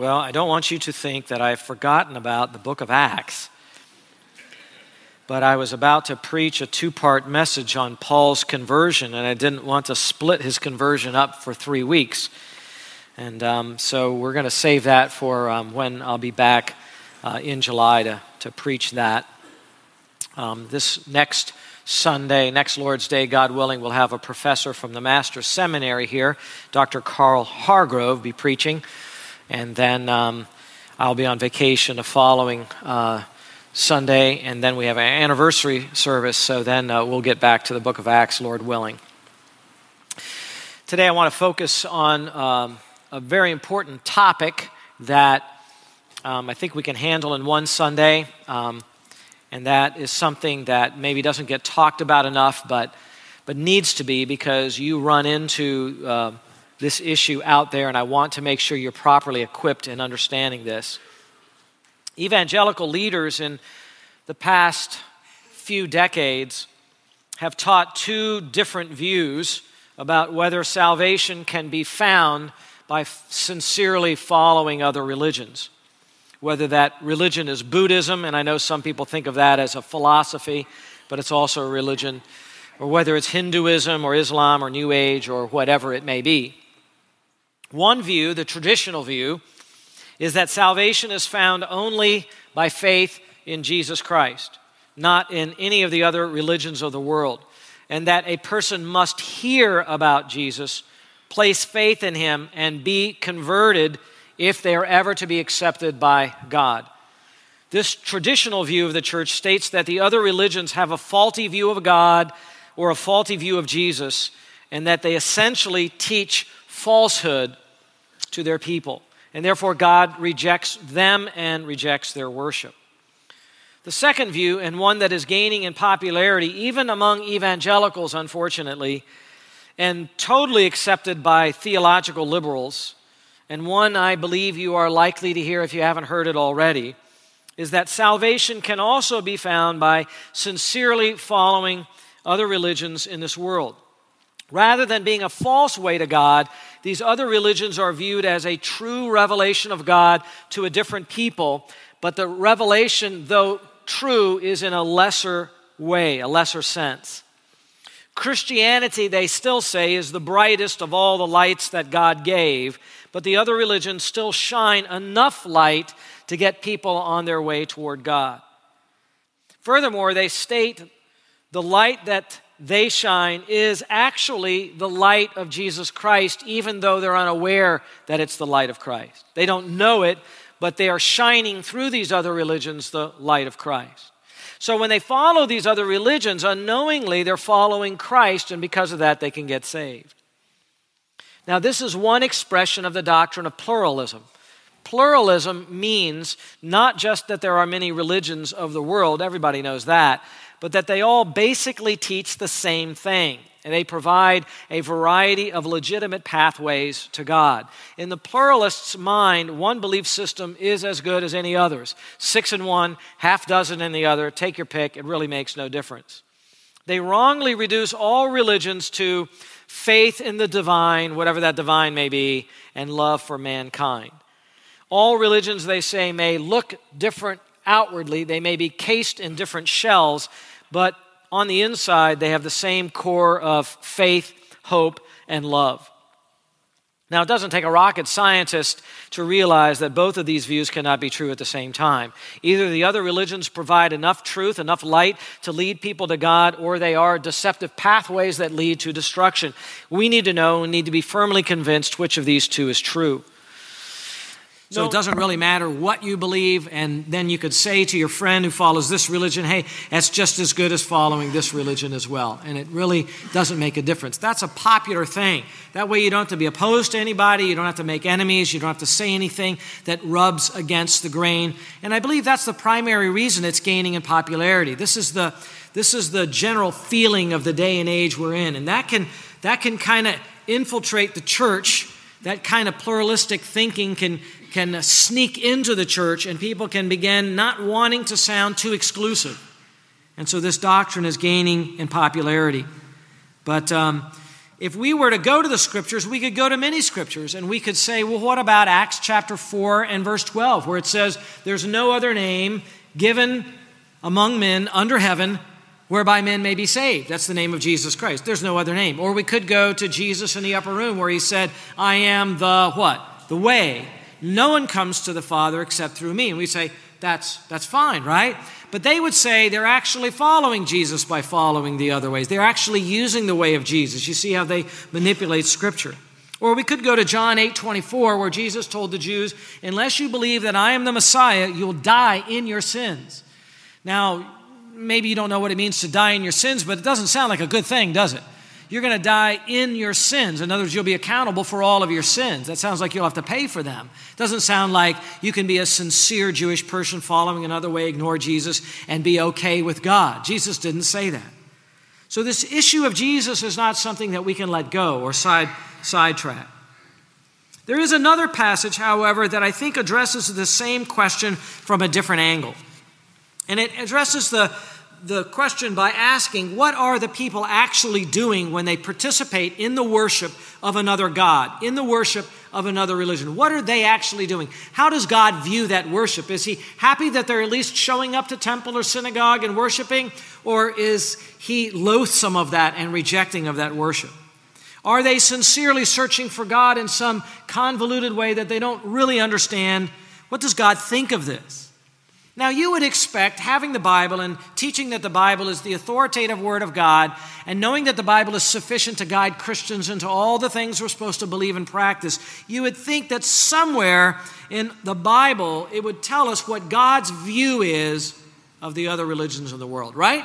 Well, I don't want you to think that I've forgotten about the book of Acts. But I was about to preach a two part message on Paul's conversion, and I didn't want to split his conversion up for three weeks. And um, so we're going to save that for um, when I'll be back uh, in July to, to preach that. Um, this next Sunday, next Lord's Day, God willing, we'll have a professor from the Master's Seminary here, Dr. Carl Hargrove, be preaching. And then um, I'll be on vacation the following uh, Sunday, and then we have an anniversary service, so then uh, we'll get back to the book of Acts, Lord willing. Today I want to focus on um, a very important topic that um, I think we can handle in one Sunday. Um, and that is something that maybe doesn't get talked about enough, but, but needs to be because you run into uh, this issue out there, and I want to make sure you're properly equipped in understanding this. Evangelical leaders in the past few decades have taught two different views about whether salvation can be found by sincerely following other religions whether that religion is Buddhism, and I know some people think of that as a philosophy, but it's also a religion, or whether it's Hinduism or Islam or New Age or whatever it may be. One view, the traditional view, is that salvation is found only by faith in Jesus Christ, not in any of the other religions of the world, and that a person must hear about Jesus, place faith in him, and be converted if they are ever to be accepted by God. This traditional view of the church states that the other religions have a faulty view of God or a faulty view of Jesus, and that they essentially teach falsehood to their people. And therefore, God rejects them and rejects their worship. The second view, and one that is gaining in popularity even among evangelicals, unfortunately, and totally accepted by theological liberals, and one I believe you are likely to hear if you haven't heard it already, is that salvation can also be found by sincerely following other religions in this world. Rather than being a false way to God, these other religions are viewed as a true revelation of God to a different people, but the revelation, though true, is in a lesser way, a lesser sense. Christianity, they still say, is the brightest of all the lights that God gave, but the other religions still shine enough light to get people on their way toward God. Furthermore, they state the light that they shine is actually the light of Jesus Christ, even though they're unaware that it's the light of Christ. They don't know it, but they are shining through these other religions the light of Christ. So when they follow these other religions, unknowingly they're following Christ, and because of that, they can get saved. Now, this is one expression of the doctrine of pluralism. Pluralism means not just that there are many religions of the world, everybody knows that, but that they all basically teach the same thing. And they provide a variety of legitimate pathways to God. In the pluralist's mind, one belief system is as good as any others. Six in one, half dozen in the other. Take your pick, it really makes no difference. They wrongly reduce all religions to faith in the divine, whatever that divine may be, and love for mankind. All religions, they say, may look different outwardly, they may be cased in different shells, but on the inside, they have the same core of faith, hope, and love. Now, it doesn't take a rocket scientist to realize that both of these views cannot be true at the same time. Either the other religions provide enough truth, enough light to lead people to God, or they are deceptive pathways that lead to destruction. We need to know and need to be firmly convinced which of these two is true. So it doesn't really matter what you believe, and then you could say to your friend who follows this religion, hey, that's just as good as following this religion as well. And it really doesn't make a difference. That's a popular thing. That way you don't have to be opposed to anybody, you don't have to make enemies, you don't have to say anything that rubs against the grain. And I believe that's the primary reason it's gaining in popularity. This is the this is the general feeling of the day and age we're in. And that can that can kind of infiltrate the church. That kind of pluralistic thinking can can sneak into the church and people can begin not wanting to sound too exclusive. And so this doctrine is gaining in popularity. But um, if we were to go to the scriptures, we could go to many scriptures and we could say, well, what about Acts chapter 4 and verse 12, where it says, There's no other name given among men under heaven whereby men may be saved. That's the name of Jesus Christ. There's no other name. Or we could go to Jesus in the upper room where he said, I am the what? The way. No one comes to the Father except through me. And we say, that's, that's fine, right? But they would say they're actually following Jesus by following the other ways. They're actually using the way of Jesus. You see how they manipulate Scripture. Or we could go to John 8 24, where Jesus told the Jews, Unless you believe that I am the Messiah, you'll die in your sins. Now, maybe you don't know what it means to die in your sins, but it doesn't sound like a good thing, does it? You're going to die in your sins. In other words, you'll be accountable for all of your sins. That sounds like you'll have to pay for them. It doesn't sound like you can be a sincere Jewish person following another way, ignore Jesus, and be okay with God. Jesus didn't say that. So, this issue of Jesus is not something that we can let go or side, sidetrack. There is another passage, however, that I think addresses the same question from a different angle. And it addresses the, the question by asking what are the people actually doing when they participate in the worship of another God, in the worship of another religion? What are they actually doing? How does God view that worship? Is he happy that they're at least showing up to temple or synagogue and worshiping? Or is he loathsome of that and rejecting of that worship? Are they sincerely searching for God in some convoluted way that they don't really understand? What does God think of this? Now, you would expect having the Bible and teaching that the Bible is the authoritative Word of God and knowing that the Bible is sufficient to guide Christians into all the things we're supposed to believe and practice, you would think that somewhere in the Bible it would tell us what God's view is of the other religions of the world, right?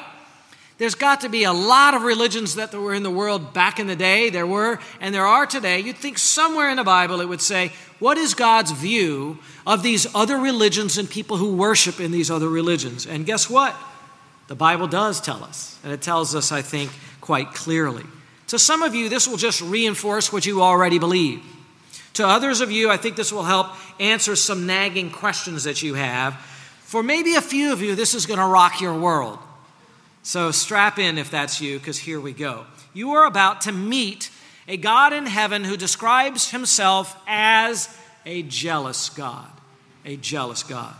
There's got to be a lot of religions that were in the world back in the day. There were, and there are today. You'd think somewhere in the Bible it would say, What is God's view of these other religions and people who worship in these other religions? And guess what? The Bible does tell us. And it tells us, I think, quite clearly. To some of you, this will just reinforce what you already believe. To others of you, I think this will help answer some nagging questions that you have. For maybe a few of you, this is going to rock your world. So strap in if that's you, because here we go. You are about to meet a God in heaven who describes himself as a jealous God. A jealous God.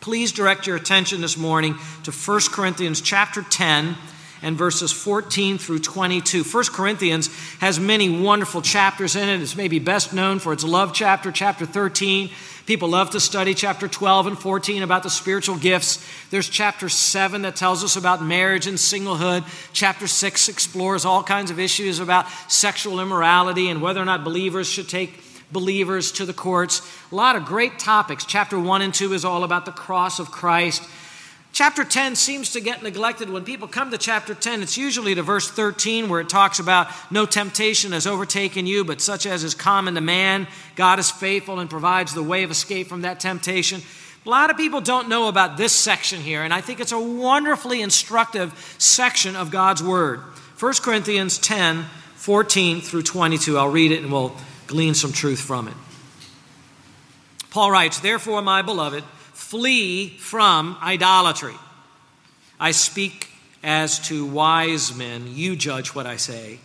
Please direct your attention this morning to 1 Corinthians chapter 10 and verses 14 through 22. 1 Corinthians has many wonderful chapters in it. It's maybe best known for its love chapter, chapter 13. People love to study chapter 12 and 14 about the spiritual gifts. There's chapter 7 that tells us about marriage and singlehood. Chapter 6 explores all kinds of issues about sexual immorality and whether or not believers should take believers to the courts. A lot of great topics. Chapter 1 and 2 is all about the cross of Christ. Chapter 10 seems to get neglected. When people come to chapter 10, it's usually to verse 13 where it talks about no temptation has overtaken you, but such as is common to man. God is faithful and provides the way of escape from that temptation. A lot of people don't know about this section here, and I think it's a wonderfully instructive section of God's Word. 1 Corinthians 10 14 through 22. I'll read it and we'll glean some truth from it. Paul writes, Therefore, my beloved, Flee from idolatry. I speak as to wise men. You judge what I say.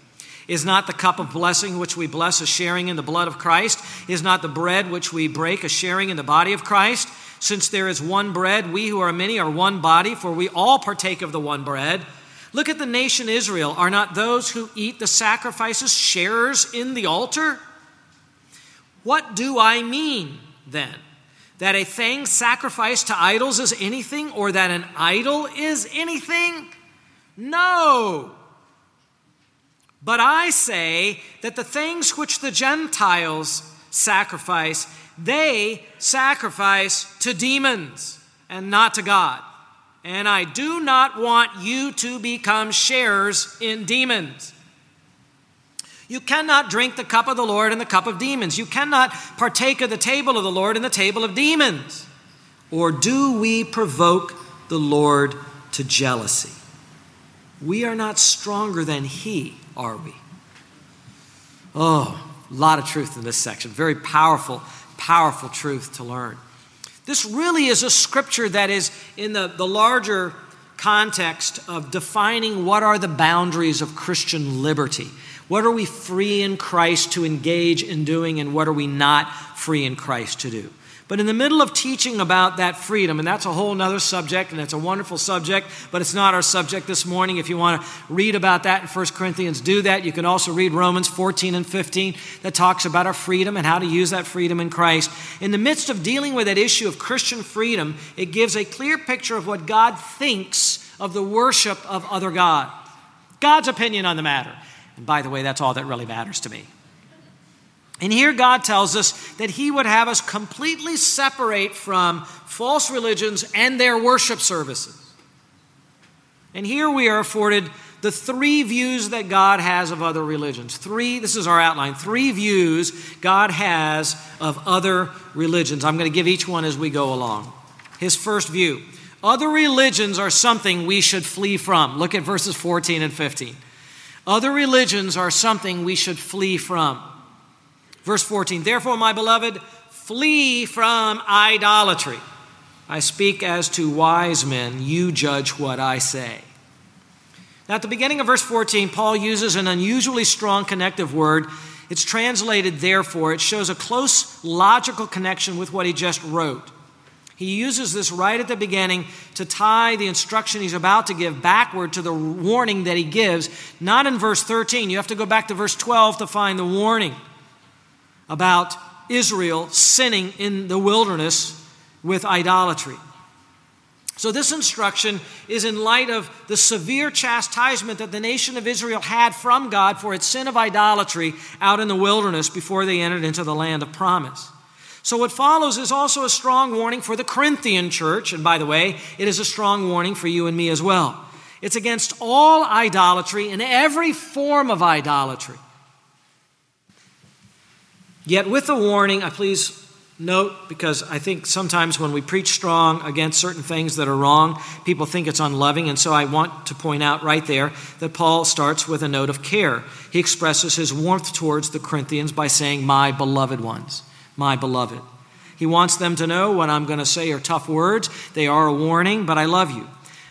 Is not the cup of blessing which we bless a sharing in the blood of Christ? Is not the bread which we break a sharing in the body of Christ? Since there is one bread, we who are many are one body, for we all partake of the one bread. Look at the nation Israel. Are not those who eat the sacrifices sharers in the altar? What do I mean then? That a thing sacrificed to idols is anything or that an idol is anything? No. But I say that the things which the Gentiles sacrifice, they sacrifice to demons and not to God. And I do not want you to become sharers in demons. You cannot drink the cup of the Lord and the cup of demons. You cannot partake of the table of the Lord and the table of demons. Or do we provoke the Lord to jealousy? We are not stronger than He, are we? Oh, a lot of truth in this section. Very powerful, powerful truth to learn. This really is a scripture that is in the, the larger context of defining what are the boundaries of Christian liberty. What are we free in Christ to engage in doing, and what are we not free in Christ to do? But in the middle of teaching about that freedom, and that's a whole other subject, and it's a wonderful subject, but it's not our subject this morning. If you want to read about that in 1 Corinthians, do that. You can also read Romans 14 and 15 that talks about our freedom and how to use that freedom in Christ. In the midst of dealing with that issue of Christian freedom, it gives a clear picture of what God thinks of the worship of other God. God's opinion on the matter. And by the way, that's all that really matters to me. And here God tells us that He would have us completely separate from false religions and their worship services. And here we are afforded the three views that God has of other religions. Three, this is our outline, three views God has of other religions. I'm going to give each one as we go along. His first view other religions are something we should flee from. Look at verses 14 and 15. Other religions are something we should flee from. Verse 14, therefore, my beloved, flee from idolatry. I speak as to wise men, you judge what I say. Now, at the beginning of verse 14, Paul uses an unusually strong connective word. It's translated therefore. It shows a close logical connection with what he just wrote. He uses this right at the beginning to tie the instruction he's about to give backward to the warning that he gives, not in verse 13. You have to go back to verse 12 to find the warning about Israel sinning in the wilderness with idolatry. So, this instruction is in light of the severe chastisement that the nation of Israel had from God for its sin of idolatry out in the wilderness before they entered into the land of promise. So, what follows is also a strong warning for the Corinthian church. And by the way, it is a strong warning for you and me as well. It's against all idolatry and every form of idolatry. Yet, with the warning, I please note, because I think sometimes when we preach strong against certain things that are wrong, people think it's unloving. And so I want to point out right there that Paul starts with a note of care. He expresses his warmth towards the Corinthians by saying, My beloved ones, my beloved. He wants them to know what I'm going to say are tough words. They are a warning, but I love you.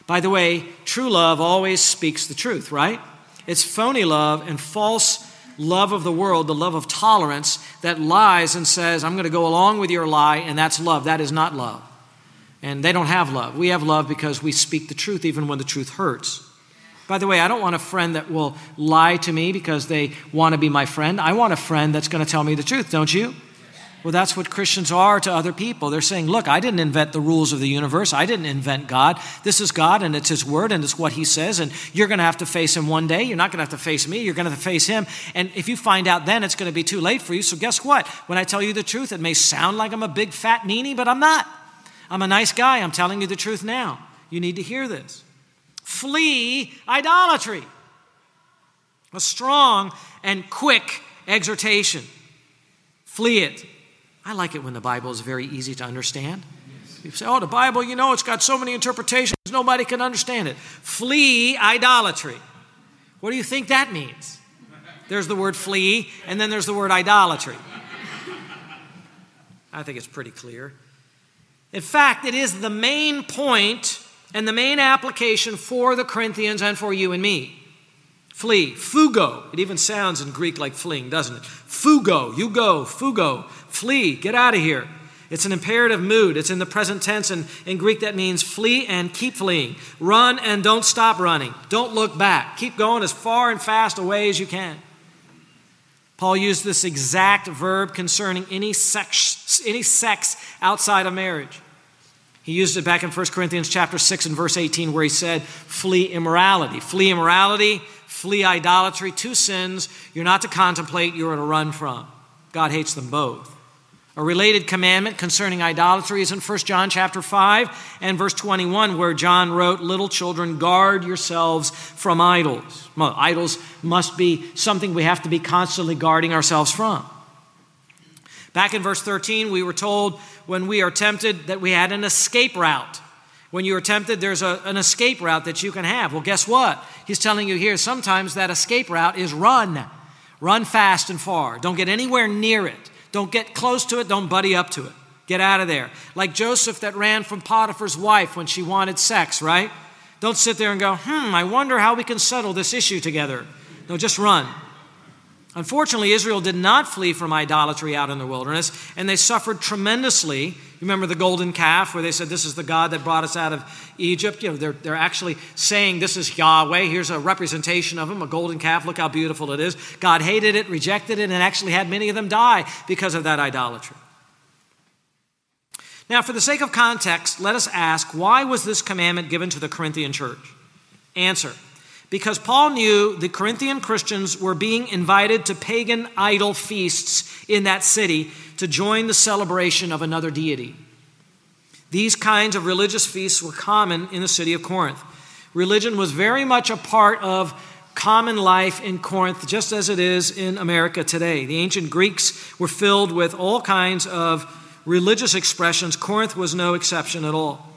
By the way, true love always speaks the truth, right? It's phony love and false love of the world, the love of tolerance that lies and says, I'm going to go along with your lie, and that's love. That is not love. And they don't have love. We have love because we speak the truth even when the truth hurts. By the way, I don't want a friend that will lie to me because they want to be my friend. I want a friend that's going to tell me the truth, don't you? Well, that's what Christians are to other people. They're saying, Look, I didn't invent the rules of the universe. I didn't invent God. This is God, and it's His word, and it's what He says. And you're going to have to face Him one day. You're not going to have to face me. You're going to have to face Him. And if you find out then, it's going to be too late for you. So, guess what? When I tell you the truth, it may sound like I'm a big fat meanie, but I'm not. I'm a nice guy. I'm telling you the truth now. You need to hear this. Flee idolatry. A strong and quick exhortation. Flee it. I like it when the Bible is very easy to understand. People say, oh, the Bible, you know, it's got so many interpretations, nobody can understand it. Flee idolatry. What do you think that means? There's the word flee, and then there's the word idolatry. I think it's pretty clear. In fact, it is the main point and the main application for the Corinthians and for you and me. Flee, fugo. It even sounds in Greek like fleeing, doesn't it? Fugo, you go, fugo. Flee, get out of here. It's an imperative mood. It's in the present tense, and in Greek that means flee and keep fleeing. Run and don't stop running. Don't look back. Keep going as far and fast away as you can. Paul used this exact verb concerning any sex, any sex outside of marriage. He used it back in 1 Corinthians chapter 6 and verse 18 where he said, flee immorality. Flee immorality, flee idolatry, two sins you're not to contemplate, you're to run from. God hates them both. A related commandment concerning idolatry is in 1 John chapter 5 and verse 21 where John wrote, "Little children, guard yourselves from idols." Well, idols must be something we have to be constantly guarding ourselves from. Back in verse 13, we were told when we are tempted that we had an escape route. When you are tempted, there's a, an escape route that you can have. Well, guess what? He's telling you here sometimes that escape route is run. Run fast and far. Don't get anywhere near it. Don't get close to it. Don't buddy up to it. Get out of there. Like Joseph that ran from Potiphar's wife when she wanted sex, right? Don't sit there and go, hmm, I wonder how we can settle this issue together. No, just run. Unfortunately, Israel did not flee from idolatry out in the wilderness, and they suffered tremendously. You remember the golden calf where they said, This is the God that brought us out of Egypt? You know, they're, they're actually saying, This is Yahweh. Here's a representation of him, a golden calf. Look how beautiful it is. God hated it, rejected it, and actually had many of them die because of that idolatry. Now, for the sake of context, let us ask why was this commandment given to the Corinthian church? Answer because Paul knew the Corinthian Christians were being invited to pagan idol feasts in that city to join the celebration of another deity. These kinds of religious feasts were common in the city of Corinth. Religion was very much a part of common life in Corinth, just as it is in America today. The ancient Greeks were filled with all kinds of religious expressions. Corinth was no exception at all.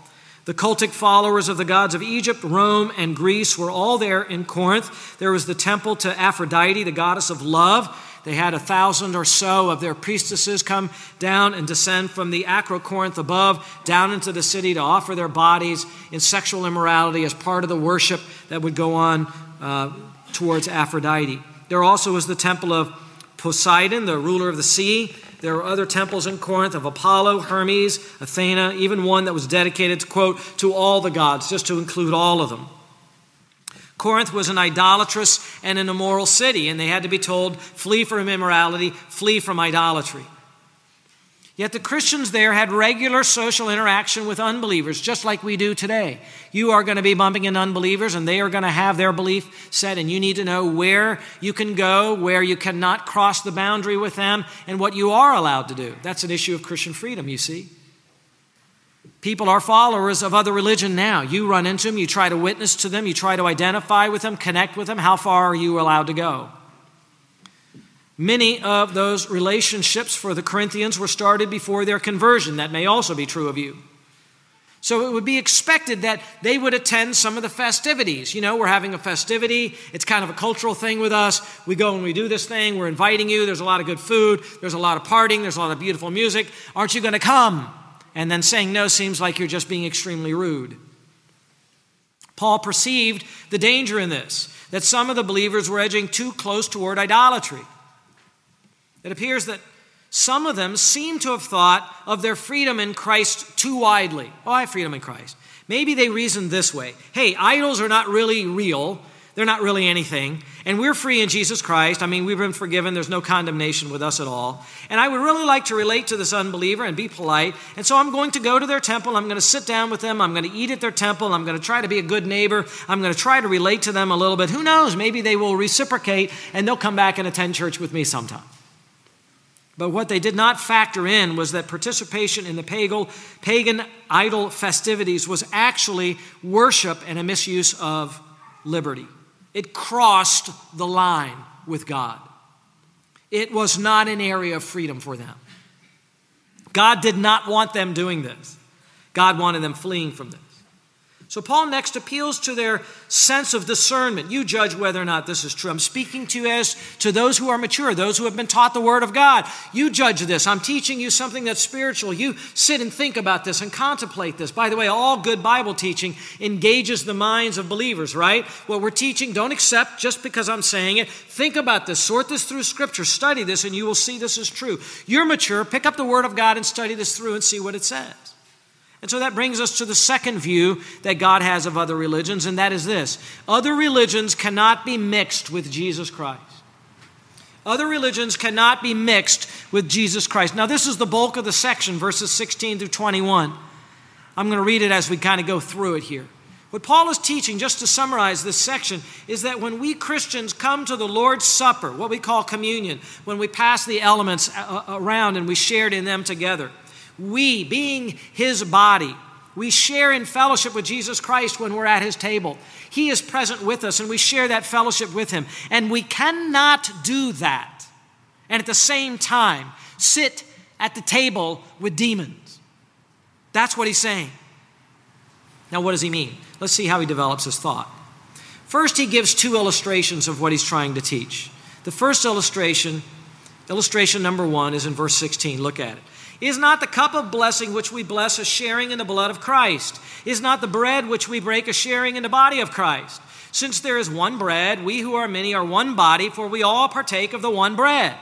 The cultic followers of the gods of Egypt, Rome, and Greece were all there in Corinth. There was the temple to Aphrodite, the goddess of love. They had a thousand or so of their priestesses come down and descend from the Acrocorinth above down into the city to offer their bodies in sexual immorality as part of the worship that would go on uh, towards Aphrodite. There also was the temple of Poseidon, the ruler of the sea. There were other temples in Corinth of Apollo, Hermes, Athena, even one that was dedicated to quote to all the gods, just to include all of them. Corinth was an idolatrous and an immoral city, and they had to be told, flee from immorality, flee from idolatry. Yet the Christians there had regular social interaction with unbelievers, just like we do today. You are going to be bumping into unbelievers, and they are going to have their belief set, and you need to know where you can go, where you cannot cross the boundary with them, and what you are allowed to do. That's an issue of Christian freedom, you see. People are followers of other religion now. You run into them, you try to witness to them, you try to identify with them, connect with them. How far are you allowed to go? Many of those relationships for the Corinthians were started before their conversion. That may also be true of you. So it would be expected that they would attend some of the festivities. You know, we're having a festivity, it's kind of a cultural thing with us. We go and we do this thing, we're inviting you, there's a lot of good food, there's a lot of partying, there's a lot of beautiful music. Aren't you going to come? And then saying no seems like you're just being extremely rude. Paul perceived the danger in this, that some of the believers were edging too close toward idolatry. It appears that some of them seem to have thought of their freedom in Christ too widely. Oh, I have freedom in Christ. Maybe they reasoned this way hey, idols are not really real. They're not really anything. And we're free in Jesus Christ. I mean, we've been forgiven. There's no condemnation with us at all. And I would really like to relate to this unbeliever and be polite. And so I'm going to go to their temple. I'm going to sit down with them. I'm going to eat at their temple. I'm going to try to be a good neighbor. I'm going to try to relate to them a little bit. Who knows? Maybe they will reciprocate and they'll come back and attend church with me sometime. But what they did not factor in was that participation in the pagan, idol festivities was actually worship and a misuse of liberty. It crossed the line with God. It was not an area of freedom for them. God did not want them doing this, God wanted them fleeing from this. So, Paul next appeals to their sense of discernment. You judge whether or not this is true. I'm speaking to you as to those who are mature, those who have been taught the Word of God. You judge this. I'm teaching you something that's spiritual. You sit and think about this and contemplate this. By the way, all good Bible teaching engages the minds of believers, right? What we're teaching, don't accept just because I'm saying it. Think about this, sort this through Scripture, study this, and you will see this is true. You're mature, pick up the Word of God and study this through and see what it says. And so that brings us to the second view that God has of other religions, and that is this other religions cannot be mixed with Jesus Christ. Other religions cannot be mixed with Jesus Christ. Now, this is the bulk of the section, verses 16 through 21. I'm going to read it as we kind of go through it here. What Paul is teaching, just to summarize this section, is that when we Christians come to the Lord's Supper, what we call communion, when we pass the elements around and we shared in them together, we, being his body, we share in fellowship with Jesus Christ when we're at his table. He is present with us, and we share that fellowship with him. And we cannot do that and at the same time sit at the table with demons. That's what he's saying. Now, what does he mean? Let's see how he develops his thought. First, he gives two illustrations of what he's trying to teach. The first illustration, illustration number one, is in verse 16. Look at it. Is not the cup of blessing which we bless a sharing in the blood of Christ? Is not the bread which we break a sharing in the body of Christ? Since there is one bread, we who are many are one body, for we all partake of the one bread.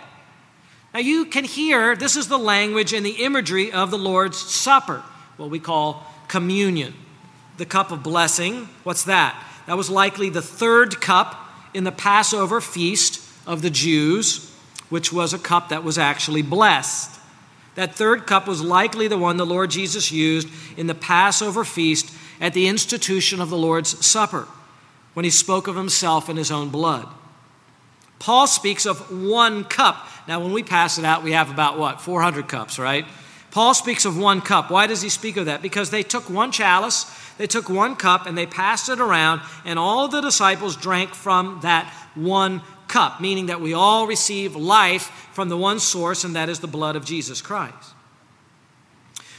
Now you can hear this is the language and the imagery of the Lord's Supper, what we call communion. The cup of blessing, what's that? That was likely the third cup in the Passover feast of the Jews, which was a cup that was actually blessed. That third cup was likely the one the Lord Jesus used in the Passover feast at the institution of the Lord's Supper when he spoke of himself and his own blood. Paul speaks of one cup. Now, when we pass it out, we have about what? 400 cups, right? Paul speaks of one cup. Why does he speak of that? Because they took one chalice, they took one cup, and they passed it around, and all the disciples drank from that one cup, meaning that we all receive life from the one source, and that is the blood of Jesus Christ.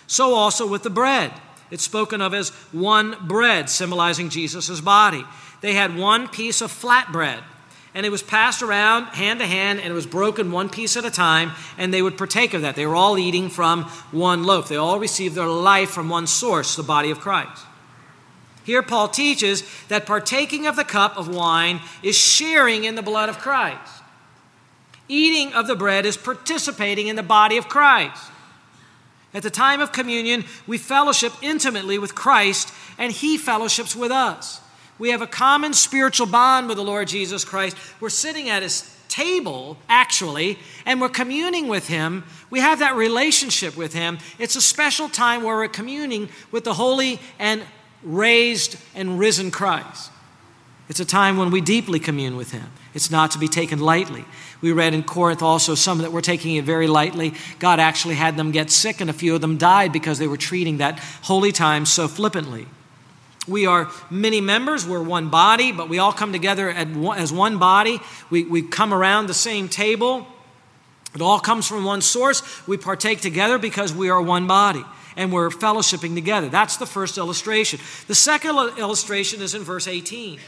So also with the bread. It's spoken of as one bread, symbolizing Jesus' body. They had one piece of flat bread and it was passed around hand to hand, and it was broken one piece at a time, and they would partake of that. They were all eating from one loaf. They all received their life from one source, the body of Christ. Here, Paul teaches that partaking of the cup of wine is sharing in the blood of Christ. Eating of the bread is participating in the body of Christ. At the time of communion, we fellowship intimately with Christ, and he fellowships with us. We have a common spiritual bond with the Lord Jesus Christ. We're sitting at his table, actually, and we're communing with him. We have that relationship with him. It's a special time where we're communing with the holy and raised and risen Christ. It's a time when we deeply commune with him. It's not to be taken lightly. We read in Corinth also some that were taking it very lightly. God actually had them get sick, and a few of them died because they were treating that holy time so flippantly. We are many members, we're one body, but we all come together as one body. We, we come around the same table. It all comes from one source. We partake together because we are one body and we're fellowshipping together. That's the first illustration. The second illustration is in verse 18.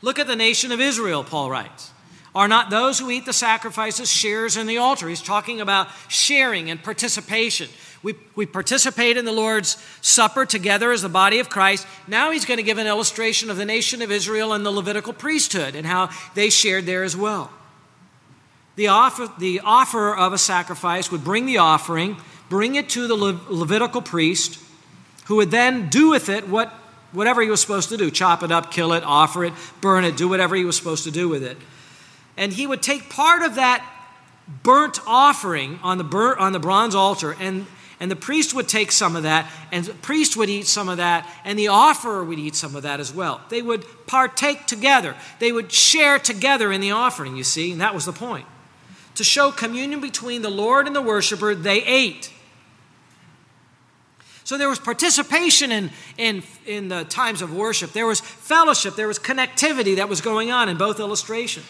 Look at the nation of Israel, Paul writes. Are not those who eat the sacrifices shares in the altar? He's talking about sharing and participation. We, we participate in the Lord's Supper together as the body of Christ. Now he's going to give an illustration of the nation of Israel and the Levitical priesthood and how they shared there as well. The offer, the offerer of a sacrifice would bring the offering, bring it to the Le- Levitical priest, who would then do with it what, whatever he was supposed to do chop it up, kill it, offer it, burn it, do whatever he was supposed to do with it. And he would take part of that burnt offering on the, bur- on the bronze altar and and the priest would take some of that, and the priest would eat some of that, and the offerer would eat some of that as well. They would partake together, they would share together in the offering, you see, and that was the point. To show communion between the Lord and the worshiper, they ate. So there was participation in, in, in the times of worship. There was fellowship. There was connectivity that was going on in both illustrations.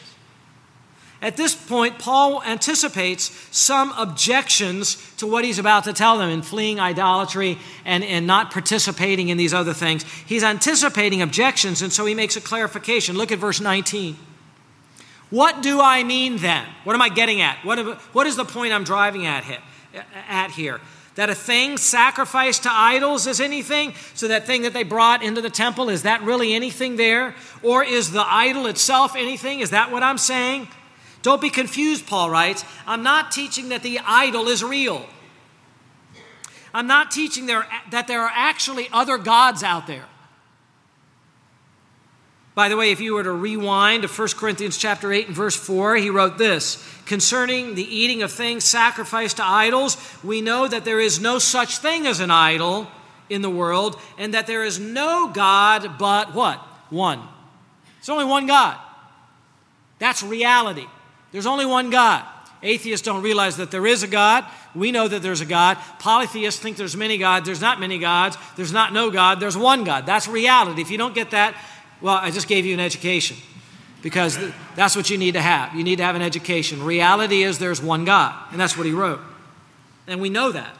At this point, Paul anticipates some objections to what he's about to tell them in fleeing idolatry and, and not participating in these other things. He's anticipating objections, and so he makes a clarification. Look at verse 19. What do I mean then? What am I getting at? What, what is the point I'm driving at, at here? That a thing sacrificed to idols is anything? So that thing that they brought into the temple, is that really anything there? Or is the idol itself anything? Is that what I'm saying? Don't be confused, Paul writes. I'm not teaching that the idol is real. I'm not teaching there, that there are actually other gods out there. By the way, if you were to rewind to 1 Corinthians chapter 8 and verse 4, he wrote this Concerning the eating of things sacrificed to idols, we know that there is no such thing as an idol in the world, and that there is no God but what? One. There's only one God. That's reality. There's only one God. Atheists don't realize that there is a God. We know that there's a God. Polytheists think there's many gods. There's not many gods. There's not no God. There's one God. That's reality. If you don't get that, well, I just gave you an education because that's what you need to have. You need to have an education. Reality is there's one God, and that's what he wrote. And we know that.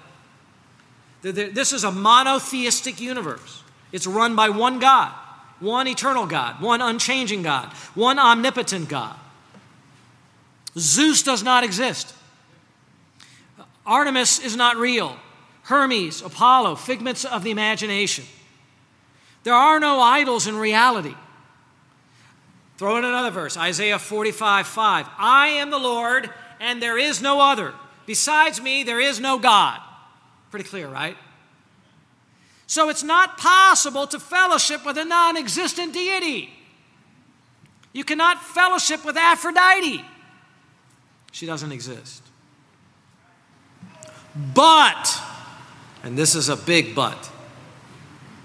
This is a monotheistic universe, it's run by one God, one eternal God, one unchanging God, one omnipotent God. Zeus does not exist. Artemis is not real. Hermes, Apollo, figments of the imagination. There are no idols in reality. Throw in another verse Isaiah 45 5. I am the Lord, and there is no other. Besides me, there is no God. Pretty clear, right? So it's not possible to fellowship with a non existent deity. You cannot fellowship with Aphrodite, she doesn't exist. But, and this is a big but,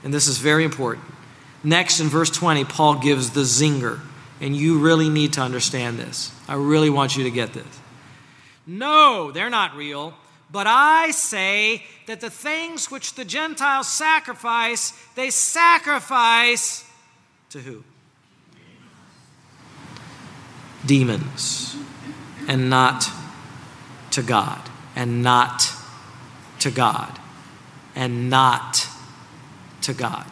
and this is very important. Next, in verse 20, Paul gives the zinger, and you really need to understand this. I really want you to get this. No, they're not real. But I say that the things which the Gentiles sacrifice, they sacrifice to who? Demons, and not to God, and not to God, and not to God.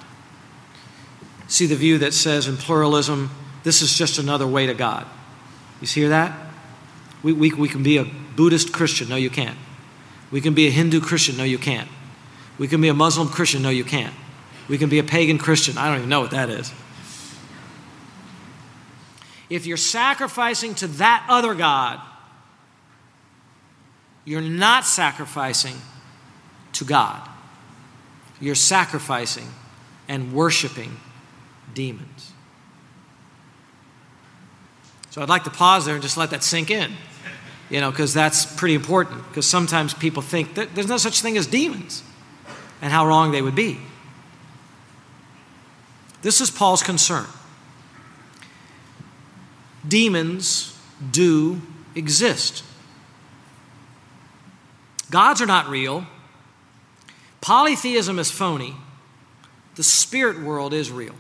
See the view that says in pluralism, this is just another way to God. You hear that? We, we, we can be a Buddhist Christian. No, you can't. We can be a Hindu Christian. No, you can't. We can be a Muslim Christian. No, you can't. We can be a pagan Christian. I don't even know what that is. If you're sacrificing to that other God, you're not sacrificing to God. You're sacrificing and worshiping demons. So I'd like to pause there and just let that sink in you know, because that's pretty important. Because sometimes people think that there's no such thing as demons and how wrong they would be. This is Paul's concern. Demons do exist. Gods are not real. Polytheism is phony. The spirit world is real.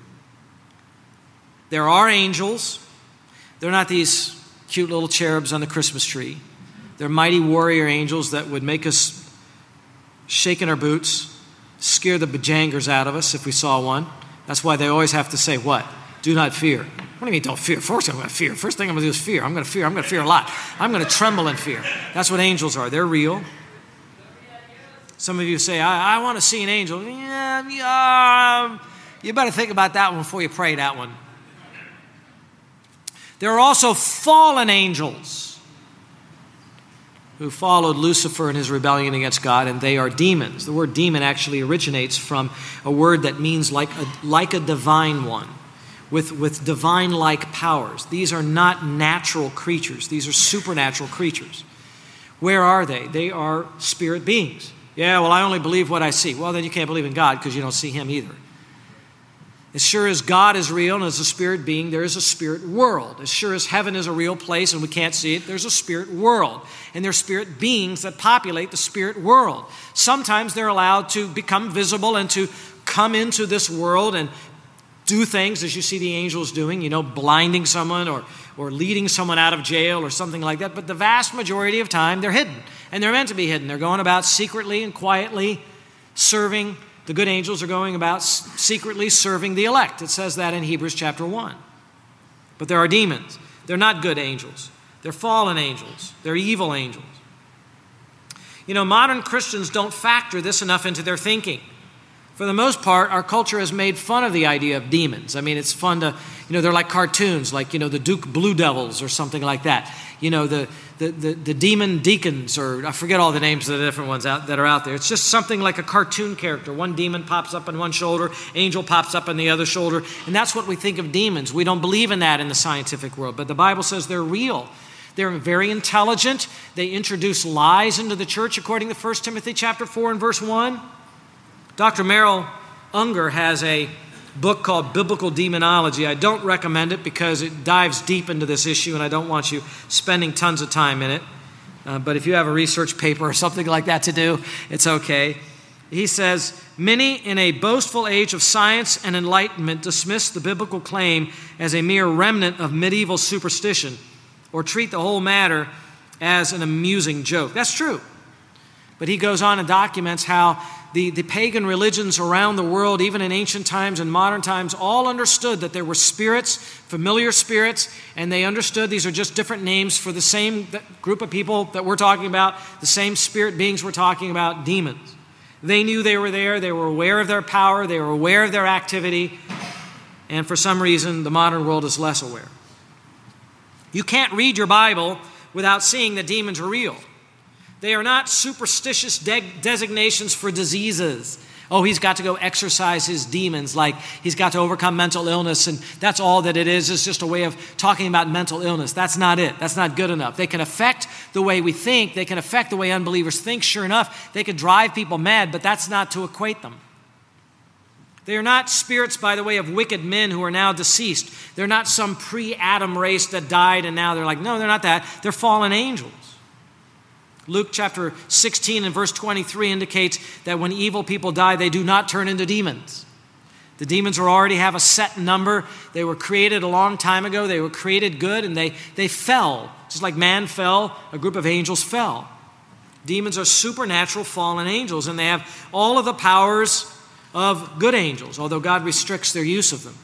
There are angels. They're not these cute little cherubs on the Christmas tree. They're mighty warrior angels that would make us shake in our boots, scare the bejangers out of us if we saw one. That's why they always have to say, What? Do not fear. What do you mean, don't fear? First, I'm going to fear. First thing I'm going to do is fear. I'm going to fear. I'm going to fear a lot. I'm going to tremble in fear. That's what angels are. They're real. Some of you say, I, I want to see an angel. Yeah, yeah, you better think about that one before you pray that one. There are also fallen angels who followed Lucifer in his rebellion against God, and they are demons. The word demon actually originates from a word that means like a, like a divine one, with, with divine like powers. These are not natural creatures, these are supernatural creatures. Where are they? They are spirit beings. Yeah, well, I only believe what I see. Well, then you can't believe in God because you don't see Him either. As sure as God is real and as a spirit being, there is a spirit world. As sure as heaven is a real place and we can't see it, there's a spirit world. And there's spirit beings that populate the spirit world. Sometimes they're allowed to become visible and to come into this world and do things as you see the angels doing, you know, blinding someone or, or leading someone out of jail or something like that. But the vast majority of time, they're hidden. And they're meant to be hidden. They're going about secretly and quietly serving the good angels are going about secretly serving the elect. It says that in Hebrews chapter 1. But there are demons. They're not good angels, they're fallen angels, they're evil angels. You know, modern Christians don't factor this enough into their thinking. For the most part, our culture has made fun of the idea of demons. I mean, it's fun to, you know, they're like cartoons, like, you know, the Duke Blue Devils or something like that. You know, the, the, the, the, demon deacons, or I forget all the names of the different ones out, that are out there. It's just something like a cartoon character. One demon pops up on one shoulder, angel pops up on the other shoulder, and that's what we think of demons. We don't believe in that in the scientific world, but the Bible says they're real. They're very intelligent. They introduce lies into the church according to 1 Timothy chapter 4 and verse 1. Dr. Merrill Unger has a book called Biblical Demonology. I don't recommend it because it dives deep into this issue, and I don't want you spending tons of time in it. Uh, but if you have a research paper or something like that to do, it's okay. He says, Many in a boastful age of science and enlightenment dismiss the biblical claim as a mere remnant of medieval superstition or treat the whole matter as an amusing joke. That's true. But he goes on and documents how the, the pagan religions around the world, even in ancient times and modern times, all understood that there were spirits, familiar spirits, and they understood these are just different names for the same group of people that we're talking about, the same spirit beings we're talking about, demons. They knew they were there, they were aware of their power, they were aware of their activity, and for some reason, the modern world is less aware. You can't read your Bible without seeing that demons are real. They are not superstitious de- designations for diseases. Oh, he's got to go exorcise his demons, like he's got to overcome mental illness, and that's all that it is. It's just a way of talking about mental illness. That's not it. That's not good enough. They can affect the way we think, they can affect the way unbelievers think, sure enough. They can drive people mad, but that's not to equate them. They are not spirits, by the way, of wicked men who are now deceased. They're not some pre Adam race that died and now they're like, no, they're not that. They're fallen angels. Luke chapter 16 and verse 23 indicates that when evil people die, they do not turn into demons. The demons already have a set number. They were created a long time ago. They were created good and they, they fell. Just like man fell, a group of angels fell. Demons are supernatural fallen angels and they have all of the powers of good angels, although God restricts their use of them.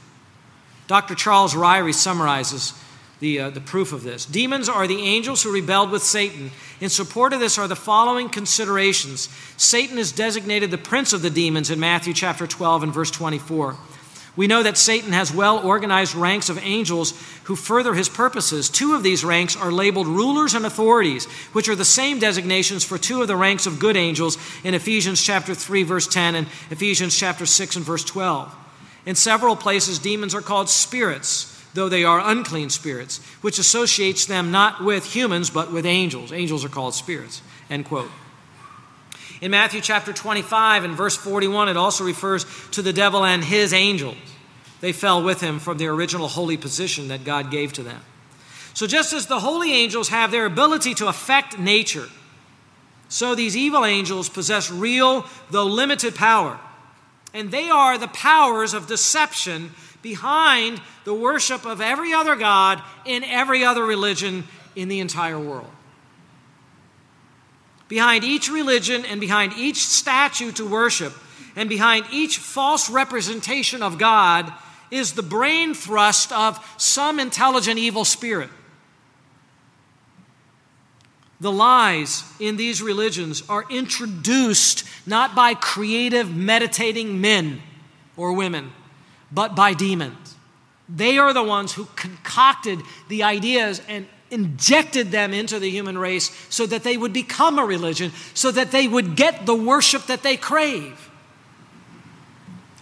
Dr. Charles Ryrie summarizes the, uh, the proof of this. Demons are the angels who rebelled with Satan. In support of this are the following considerations Satan is designated the prince of the demons in Matthew chapter 12 and verse 24. We know that Satan has well organized ranks of angels who further his purposes. Two of these ranks are labeled rulers and authorities, which are the same designations for two of the ranks of good angels in Ephesians chapter 3 verse 10 and Ephesians chapter 6 and verse 12. In several places demons are called spirits though they are unclean spirits, which associates them not with humans, but with angels. Angels are called spirits. End quote. In Matthew chapter 25 and verse 41, it also refers to the devil and his angels. They fell with him from their original holy position that God gave to them. So, just as the holy angels have their ability to affect nature, so these evil angels possess real, though limited, power. And they are the powers of deception behind the worship of every other God in every other religion in the entire world. Behind each religion and behind each statue to worship and behind each false representation of God is the brain thrust of some intelligent evil spirit. The lies in these religions are introduced not by creative, meditating men or women but by demons. They are the ones who concocted the ideas and injected them into the human race so that they would become a religion, so that they would get the worship that they crave.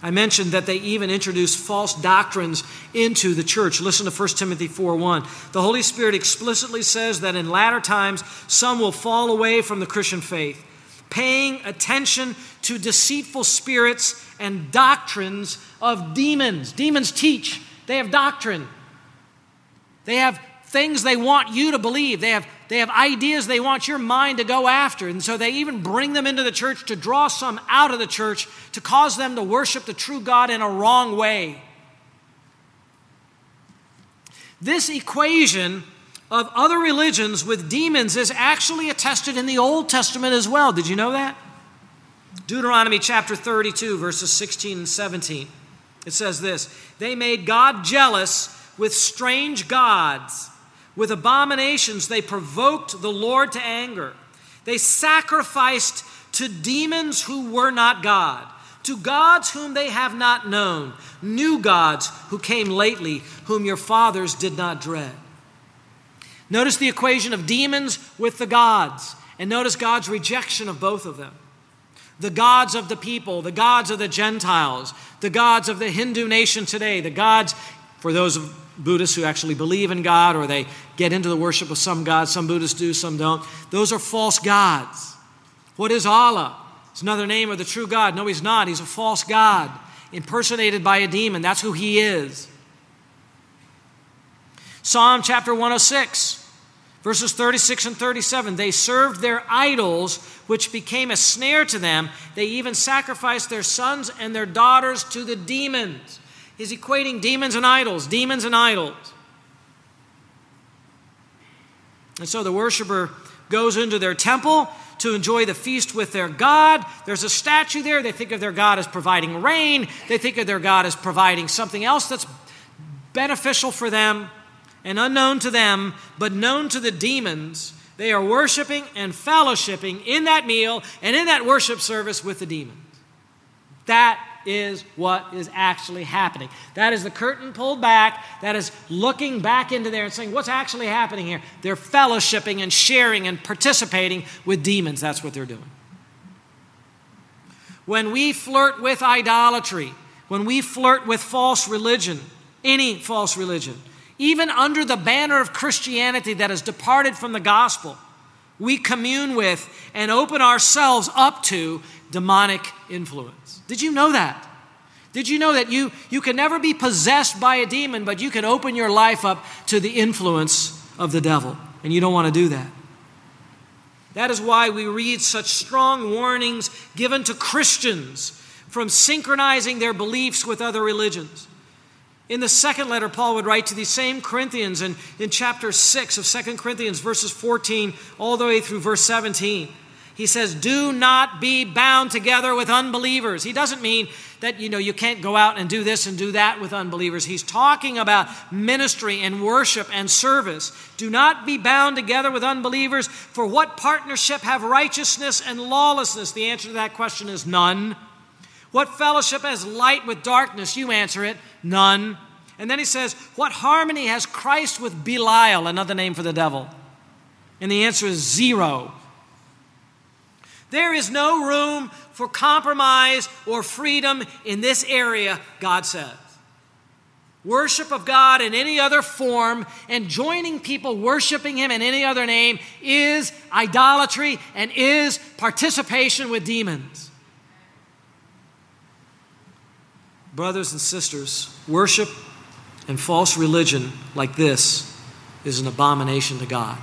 I mentioned that they even introduced false doctrines into the church. Listen to 1 Timothy 4:1. The Holy Spirit explicitly says that in latter times some will fall away from the Christian faith, paying attention to deceitful spirits and doctrines of demons. Demons teach, they have doctrine, they have things they want you to believe, they have, they have ideas they want your mind to go after. And so they even bring them into the church to draw some out of the church to cause them to worship the true God in a wrong way. This equation of other religions with demons is actually attested in the Old Testament as well. Did you know that? Deuteronomy chapter 32, verses 16 and 17. It says this They made God jealous with strange gods. With abominations, they provoked the Lord to anger. They sacrificed to demons who were not God, to gods whom they have not known, new gods who came lately, whom your fathers did not dread. Notice the equation of demons with the gods, and notice God's rejection of both of them the gods of the people, the gods of the Gentiles, the gods of the Hindu nation today, the gods for those Buddhists who actually believe in God or they get into the worship of some gods. Some Buddhists do, some don't. Those are false gods. What is Allah? It's another name of the true God. No, he's not. He's a false God, impersonated by a demon. That's who he is. Psalm chapter 106. Verses 36 and 37 they served their idols, which became a snare to them. They even sacrificed their sons and their daughters to the demons. He's equating demons and idols, demons and idols. And so the worshiper goes into their temple to enjoy the feast with their God. There's a statue there. They think of their God as providing rain, they think of their God as providing something else that's beneficial for them and unknown to them, but known to the demons. They are worshiping and fellowshipping in that meal and in that worship service with the demons. That is what is actually happening. That is the curtain pulled back. That is looking back into there and saying, what's actually happening here? They're fellowshipping and sharing and participating with demons. That's what they're doing. When we flirt with idolatry, when we flirt with false religion, any false religion, even under the banner of Christianity that has departed from the gospel, we commune with and open ourselves up to demonic influence. Did you know that? Did you know that you, you can never be possessed by a demon, but you can open your life up to the influence of the devil? And you don't want to do that. That is why we read such strong warnings given to Christians from synchronizing their beliefs with other religions. In the second letter, Paul would write to these same Corinthians in, in chapter 6 of Second Corinthians, verses 14 all the way through verse 17. He says, Do not be bound together with unbelievers. He doesn't mean that you know you can't go out and do this and do that with unbelievers. He's talking about ministry and worship and service. Do not be bound together with unbelievers, for what partnership have righteousness and lawlessness? The answer to that question is none. What fellowship has light with darkness? You answer it, none. And then he says, What harmony has Christ with Belial, another name for the devil? And the answer is zero. There is no room for compromise or freedom in this area, God says. Worship of God in any other form and joining people worshiping Him in any other name is idolatry and is participation with demons. Brothers and sisters, worship and false religion like this is an abomination to God.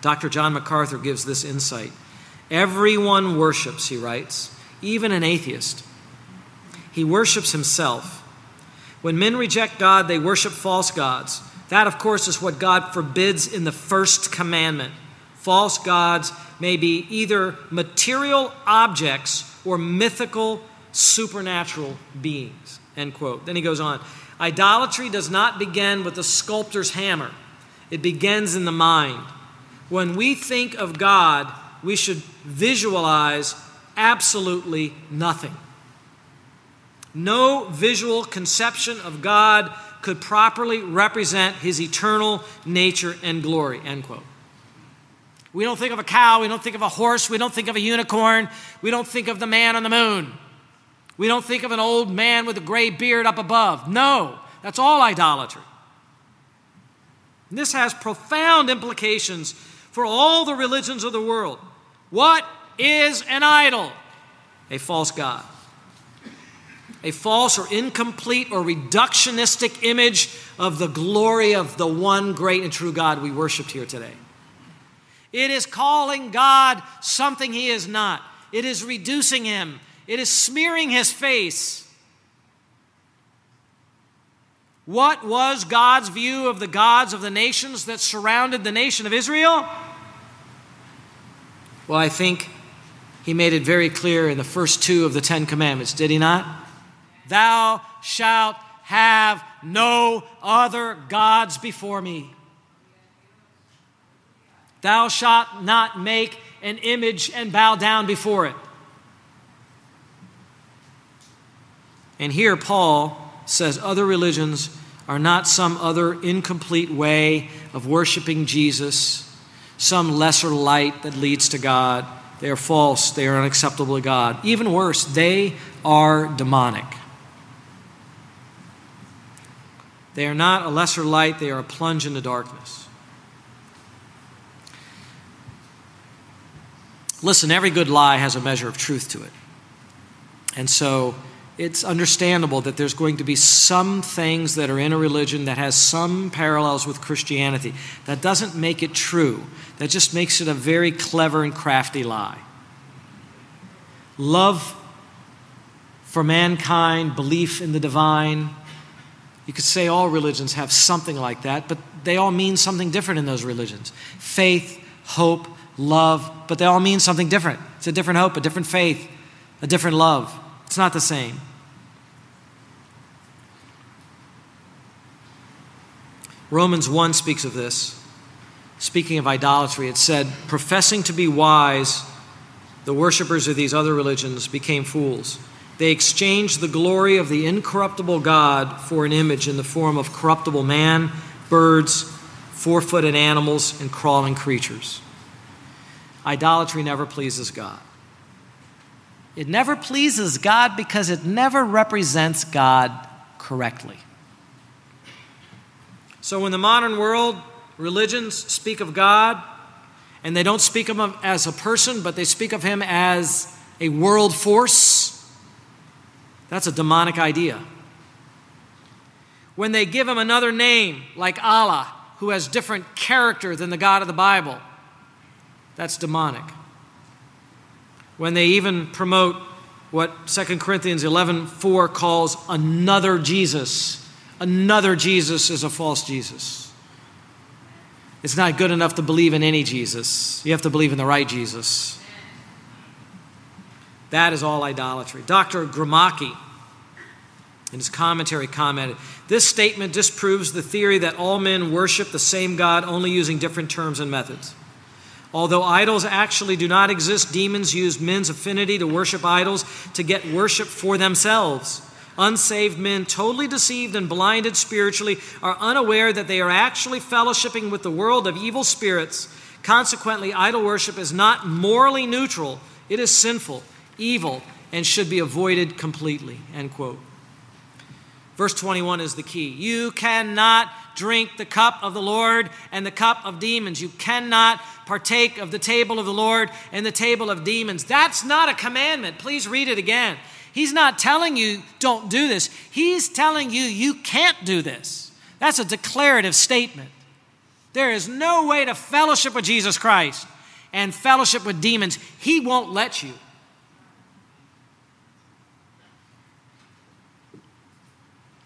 Dr. John MacArthur gives this insight. Everyone worships, he writes, even an atheist. He worships himself. When men reject God, they worship false gods. That, of course, is what God forbids in the first commandment. False gods may be either material objects or mythical, supernatural beings. End quote. Then he goes on Idolatry does not begin with the sculptor's hammer, it begins in the mind. When we think of God, we should visualize absolutely nothing. No visual conception of God could properly represent his eternal nature and glory. End quote. We don't think of a cow, we don't think of a horse, we don't think of a unicorn, we don't think of the man on the moon. We don't think of an old man with a gray beard up above. No, that's all idolatry. This has profound implications for all the religions of the world. What is an idol? A false God. A false or incomplete or reductionistic image of the glory of the one great and true God we worshiped here today. It is calling God something He is not. It is reducing Him. It is smearing His face. What was God's view of the gods of the nations that surrounded the nation of Israel? Well, I think he made it very clear in the first two of the Ten Commandments, did he not? Thou shalt have no other gods before me. Thou shalt not make an image and bow down before it. And here Paul says other religions are not some other incomplete way of worshiping Jesus some lesser light that leads to God. They are false, they are unacceptable to God. Even worse, they are demonic. They are not a lesser light, they are a plunge into darkness. Listen, every good lie has a measure of truth to it. And so it's understandable that there's going to be some things that are in a religion that has some parallels with Christianity. That doesn't make it true, that just makes it a very clever and crafty lie. Love for mankind, belief in the divine. You could say all religions have something like that, but they all mean something different in those religions faith, hope, love, but they all mean something different. It's a different hope, a different faith, a different love. It's not the same. Romans 1 speaks of this. Speaking of idolatry, it said, professing to be wise, the worshippers of these other religions became fools. They exchanged the glory of the incorruptible God for an image in the form of corruptible man, birds, four footed animals, and crawling creatures. Idolatry never pleases God. It never pleases God because it never represents God correctly. So, in the modern world, religions speak of God, and they don't speak of him as a person, but they speak of him as a world force. That's a demonic idea. When they give him another name, like Allah, who has different character than the God of the Bible, that's demonic. When they even promote what 2 Corinthians 11:4 calls another Jesus, another Jesus is a false Jesus. It's not good enough to believe in any Jesus. You have to believe in the right Jesus. That is all idolatry. Dr. Gromacki, in his commentary, commented This statement disproves the theory that all men worship the same God, only using different terms and methods. Although idols actually do not exist, demons use men's affinity to worship idols to get worship for themselves. Unsaved men, totally deceived and blinded spiritually, are unaware that they are actually fellowshipping with the world of evil spirits. Consequently, idol worship is not morally neutral, it is sinful, evil, and should be avoided completely. End quote. Verse 21 is the key. You cannot drink the cup of the Lord and the cup of demons. You cannot partake of the table of the Lord and the table of demons. That's not a commandment. Please read it again. He's not telling you don't do this, He's telling you you can't do this. That's a declarative statement. There is no way to fellowship with Jesus Christ and fellowship with demons. He won't let you.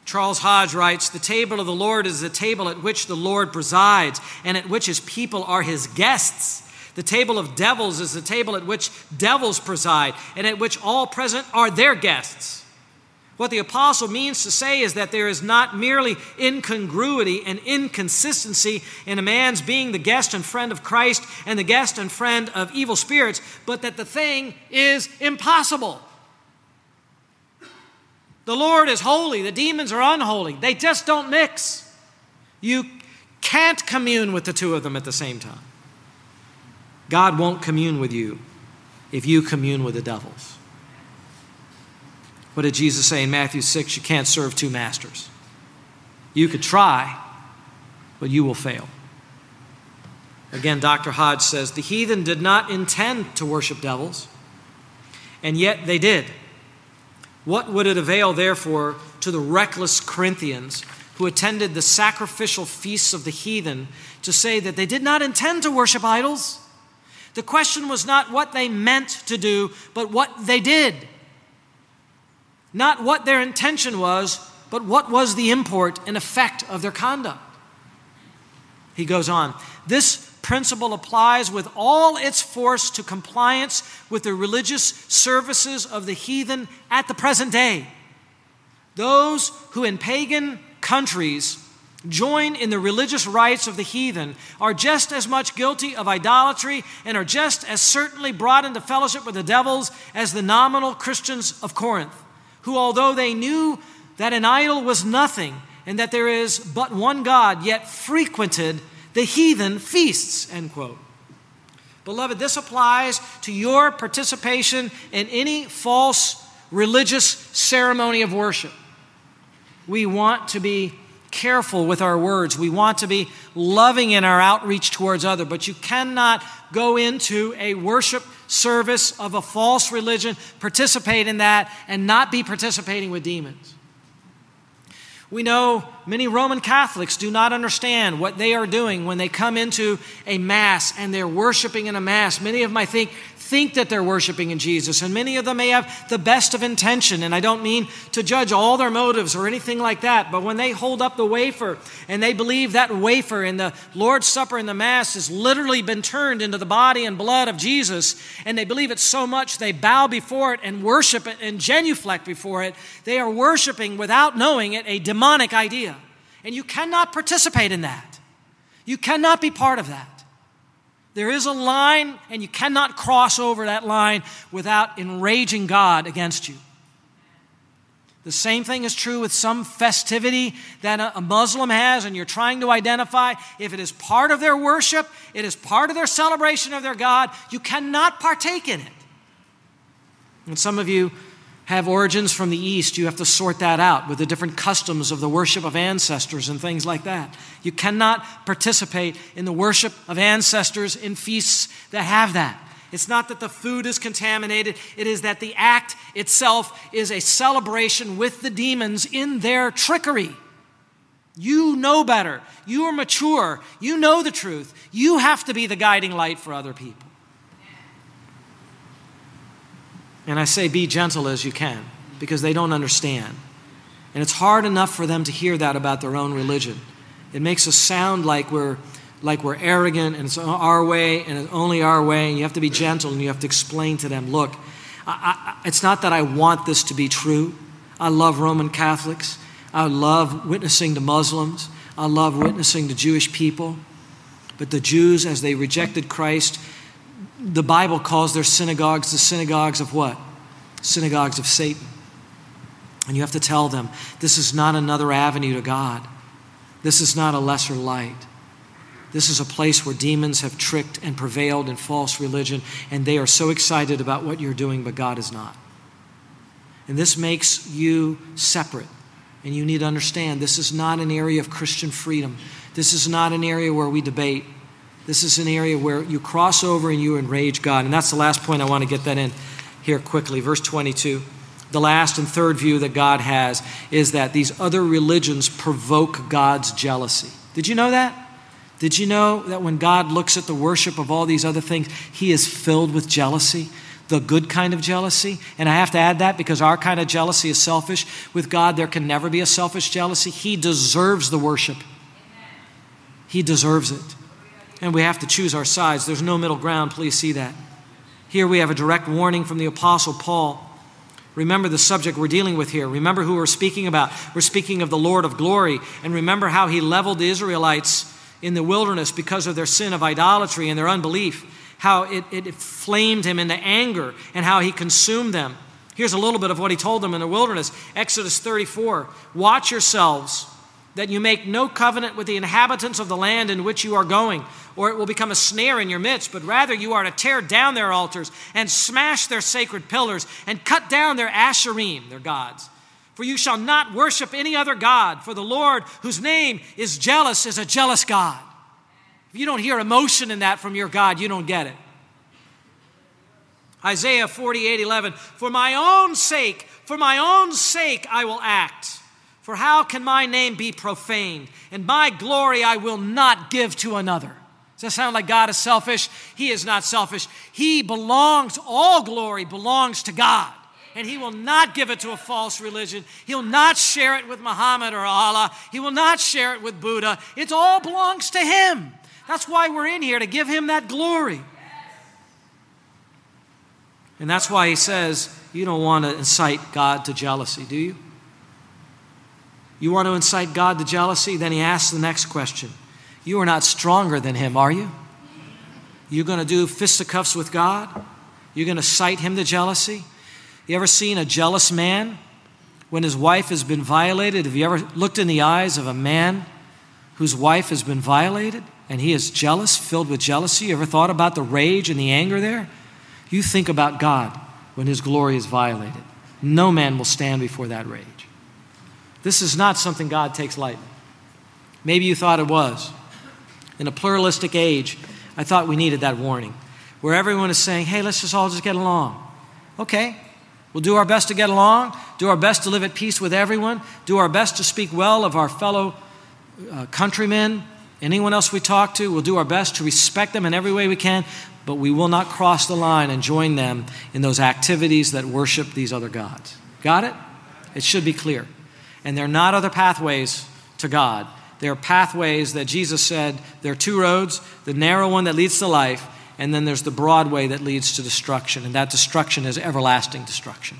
Charles Hodge writes The table of the Lord is the table at which the Lord presides and at which his people are his guests. The table of devils is the table at which devils preside and at which all present are their guests. What the apostle means to say is that there is not merely incongruity and inconsistency in a man's being the guest and friend of Christ and the guest and friend of evil spirits, but that the thing is impossible. The Lord is holy, the demons are unholy. They just don't mix. You can't commune with the two of them at the same time. God won't commune with you if you commune with the devils. What did Jesus say in Matthew 6? You can't serve two masters. You could try, but you will fail. Again, Dr. Hodge says the heathen did not intend to worship devils, and yet they did. What would it avail, therefore, to the reckless Corinthians who attended the sacrificial feasts of the heathen to say that they did not intend to worship idols? The question was not what they meant to do, but what they did. Not what their intention was, but what was the import and effect of their conduct. He goes on. This principle applies with all its force to compliance with the religious services of the heathen at the present day. Those who in pagan countries join in the religious rites of the heathen are just as much guilty of idolatry and are just as certainly brought into fellowship with the devils as the nominal Christians of Corinth, who, although they knew that an idol was nothing and that there is but one God, yet frequented the heathen feasts, end quote. Beloved, this applies to your participation in any false religious ceremony of worship. We want to be careful with our words. We want to be loving in our outreach towards other, but you cannot go into a worship service of a false religion, participate in that, and not be participating with demons. We know many Roman Catholics do not understand what they are doing when they come into a Mass and they're worshiping in a Mass. Many of them, I think, think that they're worshiping in Jesus. And many of them may have the best of intention. And I don't mean to judge all their motives or anything like that. But when they hold up the wafer and they believe that wafer in the Lord's Supper and the Mass has literally been turned into the body and blood of Jesus, and they believe it so much they bow before it and worship it and genuflect before it, they are worshiping without knowing it a demonic idea. And you cannot participate in that. You cannot be part of that. There is a line, and you cannot cross over that line without enraging God against you. The same thing is true with some festivity that a Muslim has, and you're trying to identify if it is part of their worship, it is part of their celebration of their God, you cannot partake in it. And some of you have origins from the East, you have to sort that out with the different customs of the worship of ancestors and things like that. You cannot participate in the worship of ancestors in feasts that have that. It's not that the food is contaminated, it is that the act itself is a celebration with the demons in their trickery. You know better. You are mature. You know the truth. You have to be the guiding light for other people. And I say, be gentle as you can because they don't understand. And it's hard enough for them to hear that about their own religion. It makes us sound like we're, like we're arrogant and it's our way and it's only our way. And you have to be gentle and you have to explain to them look, I, I, it's not that I want this to be true. I love Roman Catholics. I love witnessing to Muslims. I love witnessing to Jewish people. But the Jews, as they rejected Christ, the Bible calls their synagogues the synagogues of what? Synagogues of Satan. And you have to tell them this is not another avenue to God. This is not a lesser light. This is a place where demons have tricked and prevailed in false religion, and they are so excited about what you're doing, but God is not. And this makes you separate. And you need to understand this is not an area of Christian freedom. This is not an area where we debate. This is an area where you cross over and you enrage God. And that's the last point I want to get that in here quickly. Verse 22. The last and third view that God has is that these other religions provoke God's jealousy. Did you know that? Did you know that when God looks at the worship of all these other things, He is filled with jealousy? The good kind of jealousy. And I have to add that because our kind of jealousy is selfish. With God, there can never be a selfish jealousy. He deserves the worship, He deserves it. And we have to choose our sides. There's no middle ground. Please see that. Here we have a direct warning from the Apostle Paul. Remember the subject we're dealing with here. Remember who we're speaking about. We're speaking of the Lord of glory. And remember how he leveled the Israelites in the wilderness because of their sin of idolatry and their unbelief. How it, it flamed him into anger and how he consumed them. Here's a little bit of what he told them in the wilderness Exodus 34 Watch yourselves that you make no covenant with the inhabitants of the land in which you are going, or it will become a snare in your midst, but rather you are to tear down their altars and smash their sacred pillars and cut down their asherim, their gods. For you shall not worship any other God, for the Lord, whose name is jealous, is a jealous God. If you don't hear emotion in that from your God, you don't get it. Isaiah 48 11, for my own sake, for my own sake I will act. For how can my name be profaned? And my glory I will not give to another. Does that sound like God is selfish? He is not selfish. He belongs, all glory belongs to God. And He will not give it to a false religion. He'll not share it with Muhammad or Allah. He will not share it with Buddha. It all belongs to Him. That's why we're in here, to give Him that glory. And that's why He says, You don't want to incite God to jealousy, do you? You want to incite God to jealousy? Then he asks the next question You are not stronger than him, are you? You're going to do fisticuffs with God? You're going to cite him to jealousy? You ever seen a jealous man when his wife has been violated? Have you ever looked in the eyes of a man whose wife has been violated and he is jealous, filled with jealousy? You ever thought about the rage and the anger there? You think about God when his glory is violated. No man will stand before that rage. This is not something God takes lightly. Maybe you thought it was. In a pluralistic age, I thought we needed that warning where everyone is saying, hey, let's just all just get along. Okay, we'll do our best to get along, do our best to live at peace with everyone, do our best to speak well of our fellow uh, countrymen Anyone else we talk to, we'll do our best to respect them in every way we can, but we will not cross the line and join them in those activities that worship these other gods. Got it? It should be clear. And they're not other pathways to God. There are pathways that Jesus said there are two roads the narrow one that leads to life, and then there's the broad way that leads to destruction, and that destruction is everlasting destruction.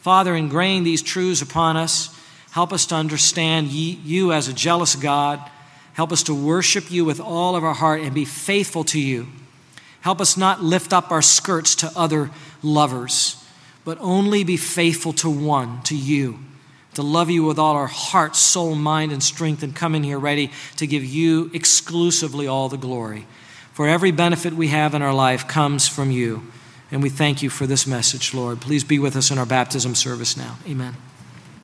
Father, ingrain these truths upon us. Help us to understand you as a jealous God. Help us to worship you with all of our heart and be faithful to you. Help us not lift up our skirts to other lovers, but only be faithful to one, to you to love you with all our heart, soul, mind, and strength, and come in here ready to give you exclusively all the glory. For every benefit we have in our life comes from you. And we thank you for this message, Lord. Please be with us in our baptism service now. Amen.